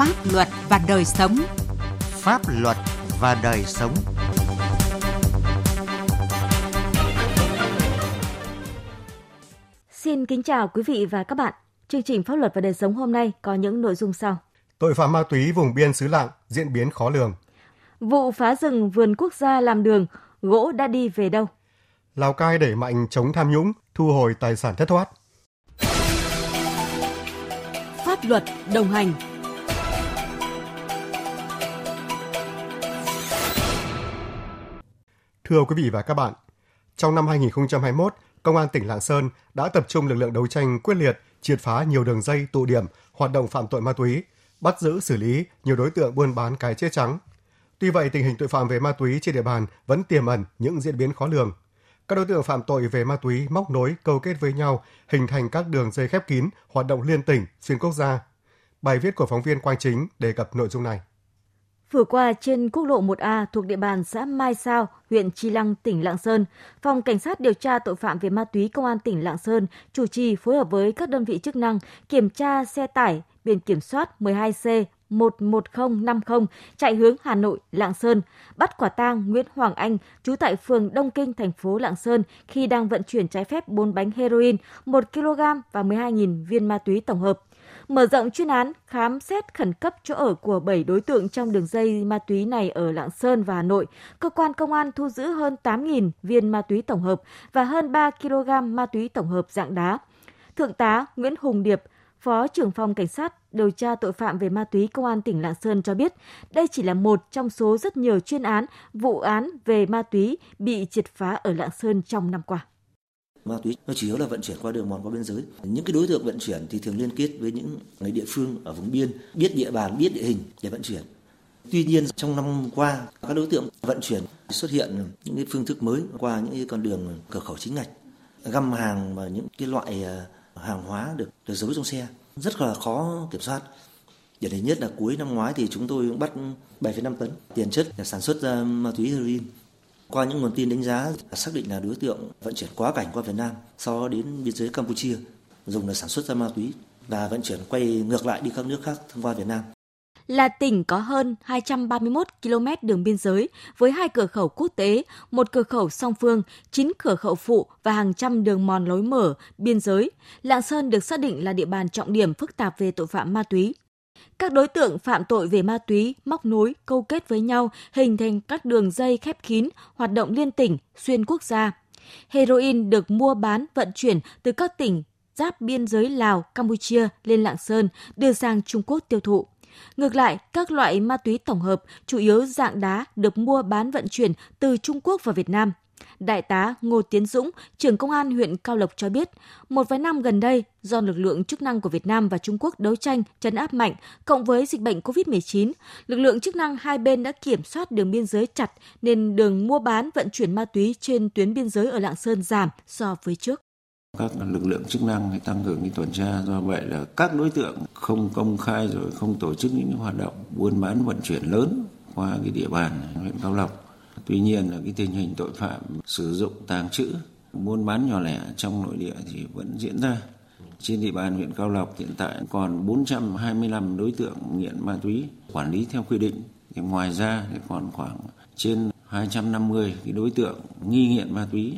Pháp luật và đời sống. Pháp luật và đời sống. Xin kính chào quý vị và các bạn. Chương trình Pháp luật và đời sống hôm nay có những nội dung sau. Tội phạm ma túy vùng biên xứ lạng diễn biến khó lường. Vụ phá rừng vườn quốc gia làm đường, gỗ đã đi về đâu? Lào Cai đẩy mạnh chống tham nhũng, thu hồi tài sản thất thoát. Pháp luật đồng hành. Thưa quý vị và các bạn, trong năm 2021, Công an tỉnh Lạng Sơn đã tập trung lực lượng đấu tranh quyết liệt, triệt phá nhiều đường dây tụ điểm hoạt động phạm tội ma túy, bắt giữ xử lý nhiều đối tượng buôn bán cái chết trắng. Tuy vậy, tình hình tội phạm về ma túy trên địa bàn vẫn tiềm ẩn những diễn biến khó lường. Các đối tượng phạm tội về ma túy móc nối câu kết với nhau, hình thành các đường dây khép kín, hoạt động liên tỉnh, xuyên quốc gia. Bài viết của phóng viên Quang Chính đề cập nội dung này. Vừa qua trên quốc lộ 1A thuộc địa bàn xã Mai Sao, huyện Chi Lăng, tỉnh Lạng Sơn, Phòng Cảnh sát điều tra tội phạm về ma túy Công an tỉnh Lạng Sơn chủ trì phối hợp với các đơn vị chức năng kiểm tra xe tải biển kiểm soát 12C 11050 chạy hướng Hà Nội, Lạng Sơn, bắt quả tang Nguyễn Hoàng Anh, trú tại phường Đông Kinh, thành phố Lạng Sơn khi đang vận chuyển trái phép 4 bánh heroin, 1 kg và 12.000 viên ma túy tổng hợp. Mở rộng chuyên án, khám xét khẩn cấp chỗ ở của 7 đối tượng trong đường dây ma túy này ở Lạng Sơn và Hà Nội, cơ quan công an thu giữ hơn 8.000 viên ma túy tổng hợp và hơn 3 kg ma túy tổng hợp dạng đá. Thượng tá Nguyễn Hùng Điệp, Phó trưởng phòng Cảnh sát điều tra tội phạm về ma túy Công an tỉnh Lạng Sơn cho biết, đây chỉ là một trong số rất nhiều chuyên án, vụ án về ma túy bị triệt phá ở Lạng Sơn trong năm qua ma túy. Nó chủ yếu là vận chuyển qua đường mòn qua biên giới. Những cái đối tượng vận chuyển thì thường liên kết với những người địa phương ở vùng biên biết địa bàn biết địa hình để vận chuyển. Tuy nhiên trong năm qua các đối tượng vận chuyển xuất hiện những cái phương thức mới qua những cái con đường cửa khẩu chính ngạch găm hàng và những cái loại à, hàng hóa được được giấu trong xe. Rất là khó kiểm soát. Điển hình nhất là cuối năm ngoái thì chúng tôi cũng bắt 7,5 tấn tiền chất để sản xuất ra ma túy heroin qua những nguồn tin đánh giá xác định là đối tượng vận chuyển quá cảnh qua Việt Nam sau đó đến biên giới Campuchia dùng để sản xuất ra ma túy và vận chuyển quay ngược lại đi các nước khác thông qua Việt Nam là tỉnh có hơn 231 km đường biên giới với hai cửa khẩu quốc tế, một cửa khẩu song phương, 9 cửa khẩu phụ và hàng trăm đường mòn lối mở biên giới. Lạng Sơn được xác định là địa bàn trọng điểm phức tạp về tội phạm ma túy. Các đối tượng phạm tội về ma túy móc nối, câu kết với nhau, hình thành các đường dây khép kín, hoạt động liên tỉnh, xuyên quốc gia. Heroin được mua bán, vận chuyển từ các tỉnh giáp biên giới Lào, Campuchia lên Lạng Sơn, đưa sang Trung Quốc tiêu thụ. Ngược lại, các loại ma túy tổng hợp, chủ yếu dạng đá, được mua bán vận chuyển từ Trung Quốc vào Việt Nam. Đại tá Ngô Tiến Dũng, trưởng công an huyện Cao Lộc cho biết, một vài năm gần đây, do lực lượng chức năng của Việt Nam và Trung Quốc đấu tranh, chấn áp mạnh, cộng với dịch bệnh COVID-19, lực lượng chức năng hai bên đã kiểm soát đường biên giới chặt nên đường mua bán vận chuyển ma túy trên tuyến biên giới ở Lạng Sơn giảm so với trước. Các lực lượng chức năng tăng cường cái tuần tra do vậy là các đối tượng không công khai rồi không tổ chức những hoạt động buôn bán vận chuyển lớn qua cái địa bàn huyện Cao Lộc. Tuy nhiên là cái tình hình tội phạm sử dụng tàng trữ buôn bán nhỏ lẻ trong nội địa thì vẫn diễn ra. Trên địa bàn huyện Cao Lộc hiện tại còn 425 đối tượng nghiện ma túy quản lý theo quy định. Thì ngoài ra thì còn khoảng trên 250 cái đối tượng nghi nghiện ma túy.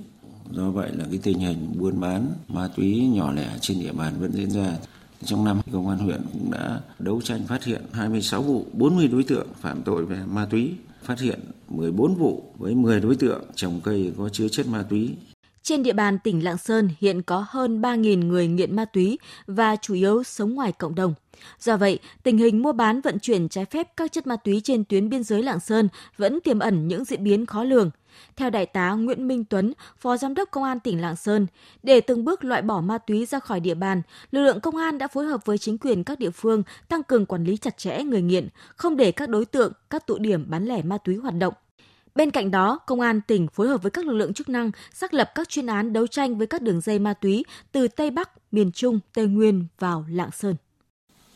Do vậy là cái tình hình buôn bán ma túy nhỏ lẻ trên địa bàn vẫn diễn ra. Trong năm, công an huyện cũng đã đấu tranh phát hiện 26 vụ, 40 đối tượng phạm tội về ma túy, phát hiện 14 vụ với 10 đối tượng trồng cây có chứa chất ma túy. Trên địa bàn tỉnh Lạng Sơn hiện có hơn 3.000 người nghiện ma túy và chủ yếu sống ngoài cộng đồng. Do vậy, tình hình mua bán vận chuyển trái phép các chất ma túy trên tuyến biên giới Lạng Sơn vẫn tiềm ẩn những diễn biến khó lường. Theo Đại tá Nguyễn Minh Tuấn, Phó Giám đốc Công an tỉnh Lạng Sơn, để từng bước loại bỏ ma túy ra khỏi địa bàn, lực lượng công an đã phối hợp với chính quyền các địa phương tăng cường quản lý chặt chẽ người nghiện, không để các đối tượng, các tụ điểm bán lẻ ma túy hoạt động. Bên cạnh đó, Công an tỉnh phối hợp với các lực lượng chức năng xác lập các chuyên án đấu tranh với các đường dây ma túy từ Tây Bắc, miền Trung, Tây Nguyên vào Lạng Sơn.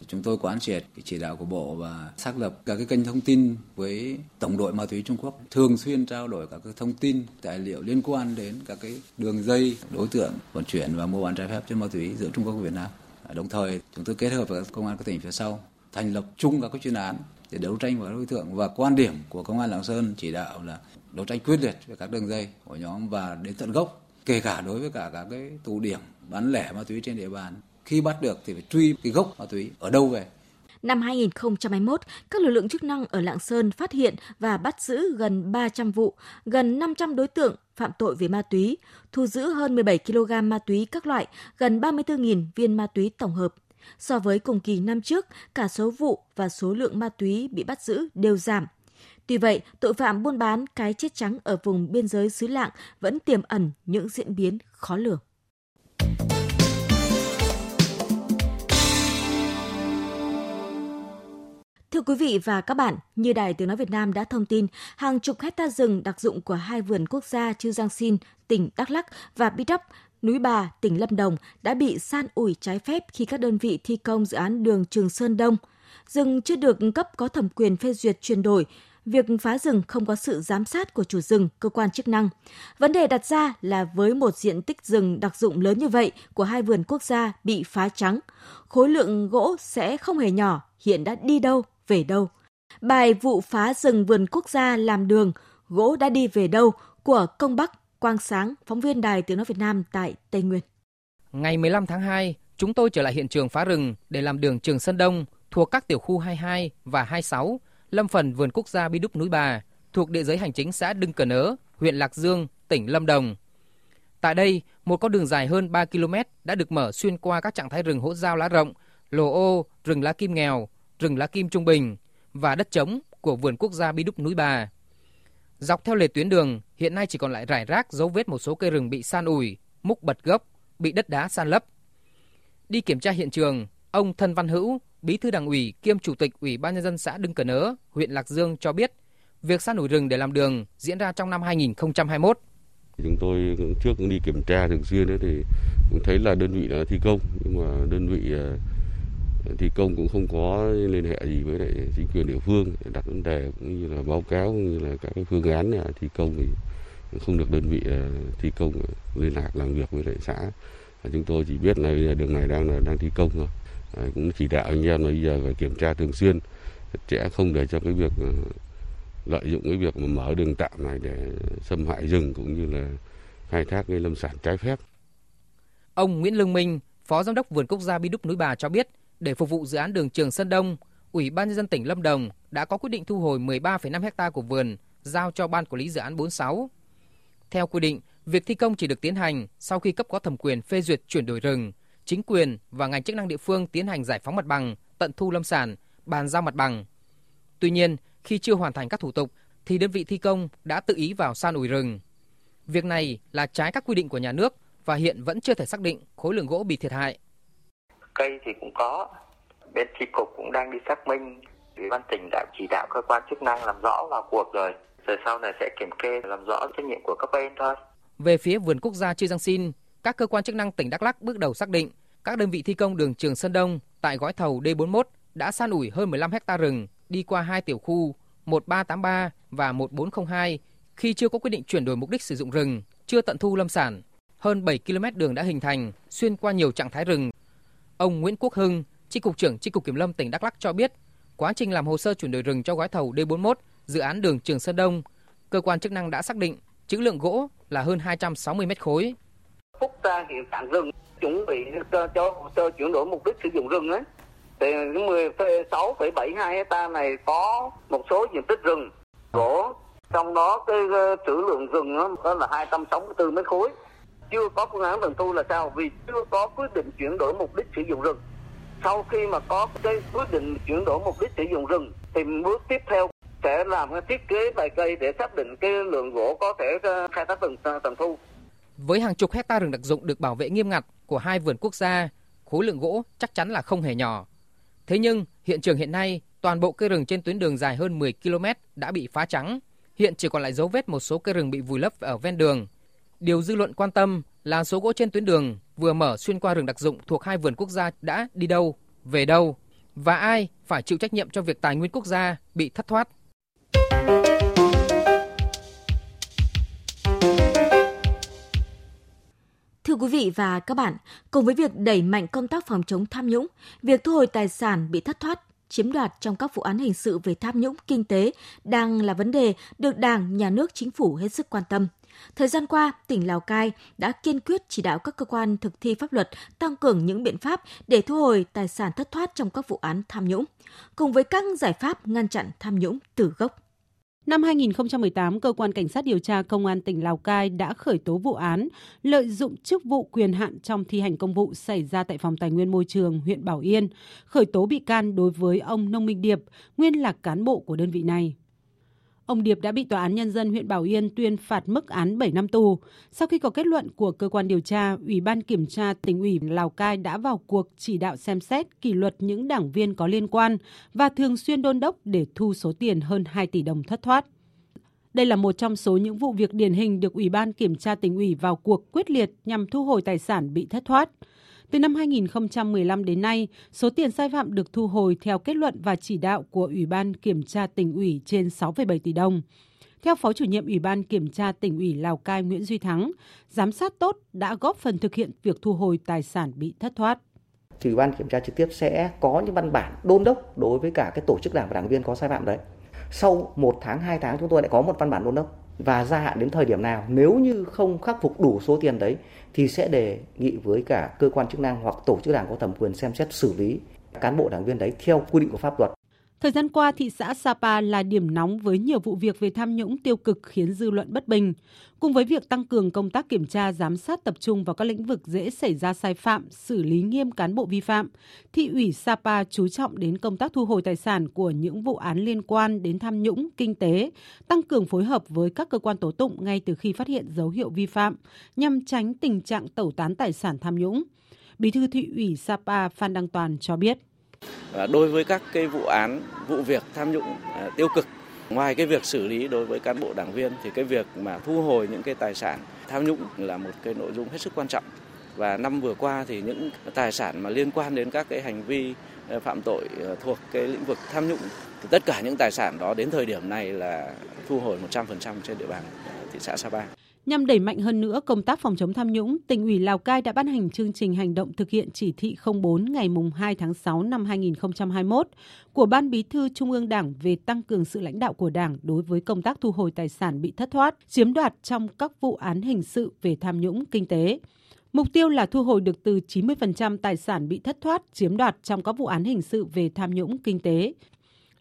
Chúng tôi quán triệt chỉ đạo của Bộ và xác lập các cái kênh thông tin với Tổng đội Ma túy Trung Quốc, thường xuyên trao đổi các cái thông tin, tài liệu liên quan đến các cái đường dây đối tượng vận chuyển và mua bán trái phép chất ma túy giữa Trung Quốc và Việt Nam. Đồng thời, chúng tôi kết hợp với công an các tỉnh phía sau thành lập chung các chuyên án để đấu tranh với đối tượng. Và quan điểm của công an Lạng Sơn chỉ đạo là đấu tranh quyết liệt với các đường dây của nhóm và đến tận gốc kể cả đối với cả các cái tụ điểm bán lẻ ma túy trên địa bàn. Khi bắt được thì phải truy cái gốc ma túy ở đâu về? Năm 2021, các lực lượng chức năng ở Lạng Sơn phát hiện và bắt giữ gần 300 vụ, gần 500 đối tượng phạm tội về ma túy, thu giữ hơn 17 kg ma túy các loại, gần 34.000 viên ma túy tổng hợp. So với cùng kỳ năm trước, cả số vụ và số lượng ma túy bị bắt giữ đều giảm. Tuy vậy, tội phạm buôn bán cái chết trắng ở vùng biên giới xứ Lạng vẫn tiềm ẩn những diễn biến khó lường. Thưa quý vị và các bạn, như Đài Tiếng Nói Việt Nam đã thông tin, hàng chục hecta rừng đặc dụng của hai vườn quốc gia Chư Giang Sin, tỉnh Đắk Lắc và Bi Đắp, núi Bà, tỉnh Lâm Đồng đã bị san ủi trái phép khi các đơn vị thi công dự án đường Trường Sơn Đông. Rừng chưa được cấp có thẩm quyền phê duyệt chuyển đổi, việc phá rừng không có sự giám sát của chủ rừng, cơ quan chức năng. Vấn đề đặt ra là với một diện tích rừng đặc dụng lớn như vậy của hai vườn quốc gia bị phá trắng, khối lượng gỗ sẽ không hề nhỏ, hiện đã đi đâu về đâu. Bài vụ phá rừng vườn quốc gia làm đường, gỗ đã đi về đâu của Công Bắc, Quang Sáng, phóng viên Đài Tiếng Nói Việt Nam tại Tây Nguyên. Ngày 15 tháng 2, chúng tôi trở lại hiện trường phá rừng để làm đường Trường Sơn Đông thuộc các tiểu khu 22 và 26, lâm phần vườn quốc gia Bi Đúc Núi Bà, thuộc địa giới hành chính xã Đưng Cờ Nớ, huyện Lạc Dương, tỉnh Lâm Đồng. Tại đây, một con đường dài hơn 3 km đã được mở xuyên qua các trạng thái rừng hỗ giao lá rộng, lồ ô, rừng lá kim nghèo, rừng lá kim trung bình và đất trống của vườn quốc gia Bi Đúc núi Bà. Dọc theo lề tuyến đường, hiện nay chỉ còn lại rải rác dấu vết một số cây rừng bị san ủi, múc bật gốc, bị đất đá san lấp. Đi kiểm tra hiện trường, ông Thân Văn Hữu, Bí thư Đảng ủy kiêm Chủ tịch Ủy ban nhân dân xã Đưng Cờ Nớ, huyện Lạc Dương cho biết, việc san ủi rừng để làm đường diễn ra trong năm 2021. Chúng tôi trước cũng đi kiểm tra thường xuyên đấy thì cũng thấy là đơn vị đã thi công nhưng mà đơn vị à, thi công cũng không có liên hệ gì với lại chính quyền địa phương đặt vấn đề cũng như là báo cáo cũng như là các cái phương án à, thi công thì không được đơn vị à, thi công liên lạc làm việc với lại xã à, chúng tôi chỉ biết là đường này đang là đang thi công rồi cũng chỉ đạo anh em là bây giờ phải kiểm tra thường xuyên sẽ không để cho cái việc lợi dụng cái việc mà mở đường tạm này để xâm hại rừng cũng như là khai thác cái lâm sản trái phép. Ông Nguyễn Lương Minh, Phó Giám đốc Vườn Quốc gia Bi Đúc Núi Bà cho biết, để phục vụ dự án đường Trường Sơn Đông, Ủy ban nhân dân tỉnh Lâm Đồng đã có quyết định thu hồi 13,5 ha của vườn giao cho ban quản lý dự án 46. Theo quy định, việc thi công chỉ được tiến hành sau khi cấp có thẩm quyền phê duyệt chuyển đổi rừng, chính quyền và ngành chức năng địa phương tiến hành giải phóng mặt bằng, tận thu lâm sản, bàn giao mặt bằng. Tuy nhiên, khi chưa hoàn thành các thủ tục thì đơn vị thi công đã tự ý vào san ủi rừng. Việc này là trái các quy định của nhà nước và hiện vẫn chưa thể xác định khối lượng gỗ bị thiệt hại cây thì cũng có. Bên tri cục cũng đang đi xác minh. Ủy ban tỉnh đã chỉ đạo cơ quan chức năng làm rõ vào cuộc rồi. Rồi sau này sẽ kiểm kê làm rõ trách nhiệm của các bên thôi. Về phía vườn quốc gia Chư Giang Sin các cơ quan chức năng tỉnh Đắk Lắk bước đầu xác định các đơn vị thi công đường Trường Sơn Đông tại gói thầu D41 đã san ủi hơn 15 hecta rừng đi qua hai tiểu khu 1383 và 1402 khi chưa có quyết định chuyển đổi mục đích sử dụng rừng, chưa tận thu lâm sản. Hơn 7 km đường đã hình thành xuyên qua nhiều trạng thái rừng Ông Nguyễn Quốc Hưng, Chi cục trưởng Chi cục Kiểm lâm tỉnh Đắk Lắk cho biết, quá trình làm hồ sơ chuyển đổi rừng cho gói thầu D41 dự án đường Trường Sơn Đông, cơ quan chức năng đã xác định trữ lượng gỗ là hơn 260 mét khối. Phúc ra hiện trạng rừng chuẩn bị cho, cho hồ sơ chuyển đổi mục đích sử dụng rừng ấy. Thì 16,72 hecta này có một số diện tích rừng gỗ, trong đó cái trữ lượng rừng đó là 264 mét khối chưa có phương án tận thu là sao? Vì chưa có quyết định chuyển đổi mục đích sử dụng rừng. Sau khi mà có cái quyết định chuyển đổi mục đích sử dụng rừng, thì bước tiếp theo sẽ làm cái thiết kế bài cây để xác định cái lượng gỗ có thể ờ, khai thác ờ, tận tận thu. Với hàng chục hecta rừng đặc dụng được bảo vệ nghiêm ngặt của hai vườn quốc gia, khối lượng gỗ chắc chắn là không hề nhỏ. Thế nhưng, hiện trường hiện nay, toàn bộ cây rừng trên tuyến đường dài hơn 10 km đã bị phá trắng. Hiện chỉ còn lại dấu vết một số cây rừng bị vùi lấp ở ven đường. Điều dư luận quan tâm là số gỗ trên tuyến đường vừa mở xuyên qua rừng đặc dụng thuộc hai vườn quốc gia đã đi đâu, về đâu và ai phải chịu trách nhiệm cho việc tài nguyên quốc gia bị thất thoát. Thưa quý vị và các bạn, cùng với việc đẩy mạnh công tác phòng chống tham nhũng, việc thu hồi tài sản bị thất thoát chiếm đoạt trong các vụ án hình sự về tham nhũng kinh tế đang là vấn đề được Đảng, Nhà nước, Chính phủ hết sức quan tâm. Thời gian qua, tỉnh Lào Cai đã kiên quyết chỉ đạo các cơ quan thực thi pháp luật tăng cường những biện pháp để thu hồi tài sản thất thoát trong các vụ án tham nhũng, cùng với các giải pháp ngăn chặn tham nhũng từ gốc. Năm 2018, cơ quan cảnh sát điều tra công an tỉnh Lào Cai đã khởi tố vụ án lợi dụng chức vụ quyền hạn trong thi hành công vụ xảy ra tại phòng tài nguyên môi trường huyện Bảo Yên, khởi tố bị can đối với ông Nông Minh Điệp, nguyên là cán bộ của đơn vị này. Ông Điệp đã bị Tòa án Nhân dân huyện Bảo Yên tuyên phạt mức án 7 năm tù. Sau khi có kết luận của cơ quan điều tra, Ủy ban Kiểm tra tỉnh ủy Lào Cai đã vào cuộc chỉ đạo xem xét kỷ luật những đảng viên có liên quan và thường xuyên đôn đốc để thu số tiền hơn 2 tỷ đồng thất thoát. Đây là một trong số những vụ việc điển hình được Ủy ban Kiểm tra tỉnh ủy vào cuộc quyết liệt nhằm thu hồi tài sản bị thất thoát. Từ năm 2015 đến nay, số tiền sai phạm được thu hồi theo kết luận và chỉ đạo của Ủy ban Kiểm tra tỉnh ủy trên 6,7 tỷ đồng. Theo Phó chủ nhiệm Ủy ban Kiểm tra tỉnh ủy Lào Cai Nguyễn Duy Thắng, giám sát tốt đã góp phần thực hiện việc thu hồi tài sản bị thất thoát. Ủy ban kiểm tra trực tiếp sẽ có những văn bản đôn đốc đối với cả cái tổ chức đảng và đảng viên có sai phạm đấy. Sau một tháng, hai tháng chúng tôi lại có một văn bản đôn đốc và gia hạn đến thời điểm nào, nếu như không khắc phục đủ số tiền đấy, thì sẽ đề nghị với cả cơ quan chức năng hoặc tổ chức đảng có thẩm quyền xem xét xử lý cán bộ đảng viên đấy theo quy định của pháp luật. Thời gian qua, thị xã Sapa là điểm nóng với nhiều vụ việc về tham nhũng tiêu cực khiến dư luận bất bình. Cùng với việc tăng cường công tác kiểm tra, giám sát tập trung vào các lĩnh vực dễ xảy ra sai phạm, xử lý nghiêm cán bộ vi phạm, thị ủy Sapa chú trọng đến công tác thu hồi tài sản của những vụ án liên quan đến tham nhũng, kinh tế, tăng cường phối hợp với các cơ quan tố tụng ngay từ khi phát hiện dấu hiệu vi phạm, nhằm tránh tình trạng tẩu tán tài sản tham nhũng. Bí thư thị ủy Sapa Phan Đăng Toàn cho biết đối với các cái vụ án vụ việc tham nhũng à, tiêu cực ngoài cái việc xử lý đối với cán bộ đảng viên thì cái việc mà thu hồi những cái tài sản tham nhũng là một cái nội dung hết sức quan trọng và năm vừa qua thì những tài sản mà liên quan đến các cái hành vi à, phạm tội à, thuộc cái lĩnh vực tham nhũng thì tất cả những tài sản đó đến thời điểm này là thu hồi 100% trên địa bàn thị xã Sapa. Nhằm đẩy mạnh hơn nữa công tác phòng chống tham nhũng, tỉnh ủy Lào Cai đã ban hành chương trình hành động thực hiện chỉ thị 04 ngày 2 tháng 6 năm 2021 của Ban Bí thư Trung ương Đảng về tăng cường sự lãnh đạo của Đảng đối với công tác thu hồi tài sản bị thất thoát, chiếm đoạt trong các vụ án hình sự về tham nhũng kinh tế. Mục tiêu là thu hồi được từ 90% tài sản bị thất thoát, chiếm đoạt trong các vụ án hình sự về tham nhũng kinh tế,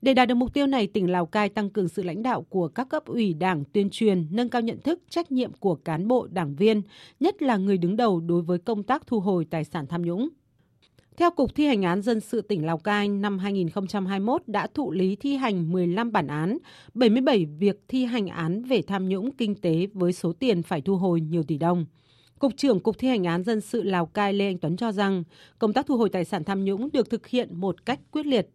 để đạt được mục tiêu này, tỉnh Lào Cai tăng cường sự lãnh đạo của các cấp ủy đảng tuyên truyền, nâng cao nhận thức, trách nhiệm của cán bộ, đảng viên, nhất là người đứng đầu đối với công tác thu hồi tài sản tham nhũng. Theo Cục Thi hành án dân sự tỉnh Lào Cai, năm 2021 đã thụ lý thi hành 15 bản án, 77 việc thi hành án về tham nhũng kinh tế với số tiền phải thu hồi nhiều tỷ đồng. Cục trưởng Cục Thi hành án dân sự Lào Cai Lê Anh Tuấn cho rằng, công tác thu hồi tài sản tham nhũng được thực hiện một cách quyết liệt,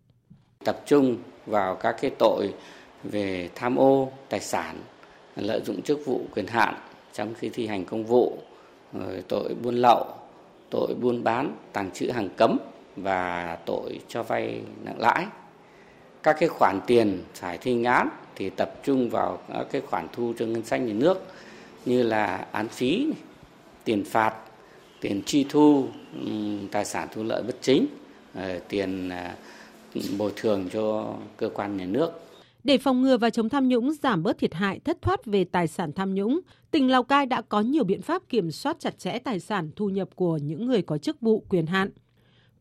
tập trung vào các cái tội về tham ô tài sản, lợi dụng chức vụ quyền hạn trong khi thi hành công vụ, tội buôn lậu, tội buôn bán, tàng trữ hàng cấm và tội cho vay nặng lãi. Các cái khoản tiền phải thi án thì tập trung vào các cái khoản thu cho ngân sách nhà nước như là án phí, tiền phạt, tiền chi thu tài sản thu lợi bất chính, tiền à, bồi thường cho cơ quan nhà nước. Để phòng ngừa và chống tham nhũng, giảm bớt thiệt hại thất thoát về tài sản tham nhũng, tỉnh Lào Cai đã có nhiều biện pháp kiểm soát chặt chẽ tài sản thu nhập của những người có chức vụ quyền hạn.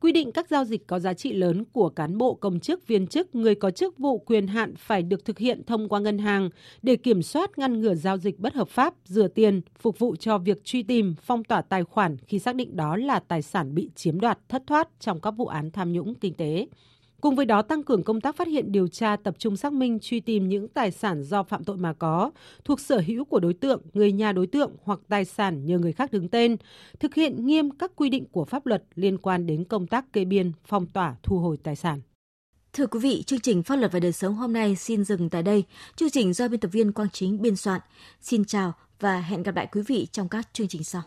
Quy định các giao dịch có giá trị lớn của cán bộ công chức viên chức người có chức vụ quyền hạn phải được thực hiện thông qua ngân hàng để kiểm soát ngăn ngừa giao dịch bất hợp pháp, rửa tiền, phục vụ cho việc truy tìm, phong tỏa tài khoản khi xác định đó là tài sản bị chiếm đoạt thất thoát trong các vụ án tham nhũng kinh tế. Cùng với đó tăng cường công tác phát hiện điều tra tập trung xác minh truy tìm những tài sản do phạm tội mà có, thuộc sở hữu của đối tượng, người nhà đối tượng hoặc tài sản nhờ người khác đứng tên, thực hiện nghiêm các quy định của pháp luật liên quan đến công tác kê biên, phong tỏa, thu hồi tài sản. Thưa quý vị, chương trình Pháp luật và đời sống hôm nay xin dừng tại đây. Chương trình do biên tập viên Quang Chính biên soạn. Xin chào và hẹn gặp lại quý vị trong các chương trình sau.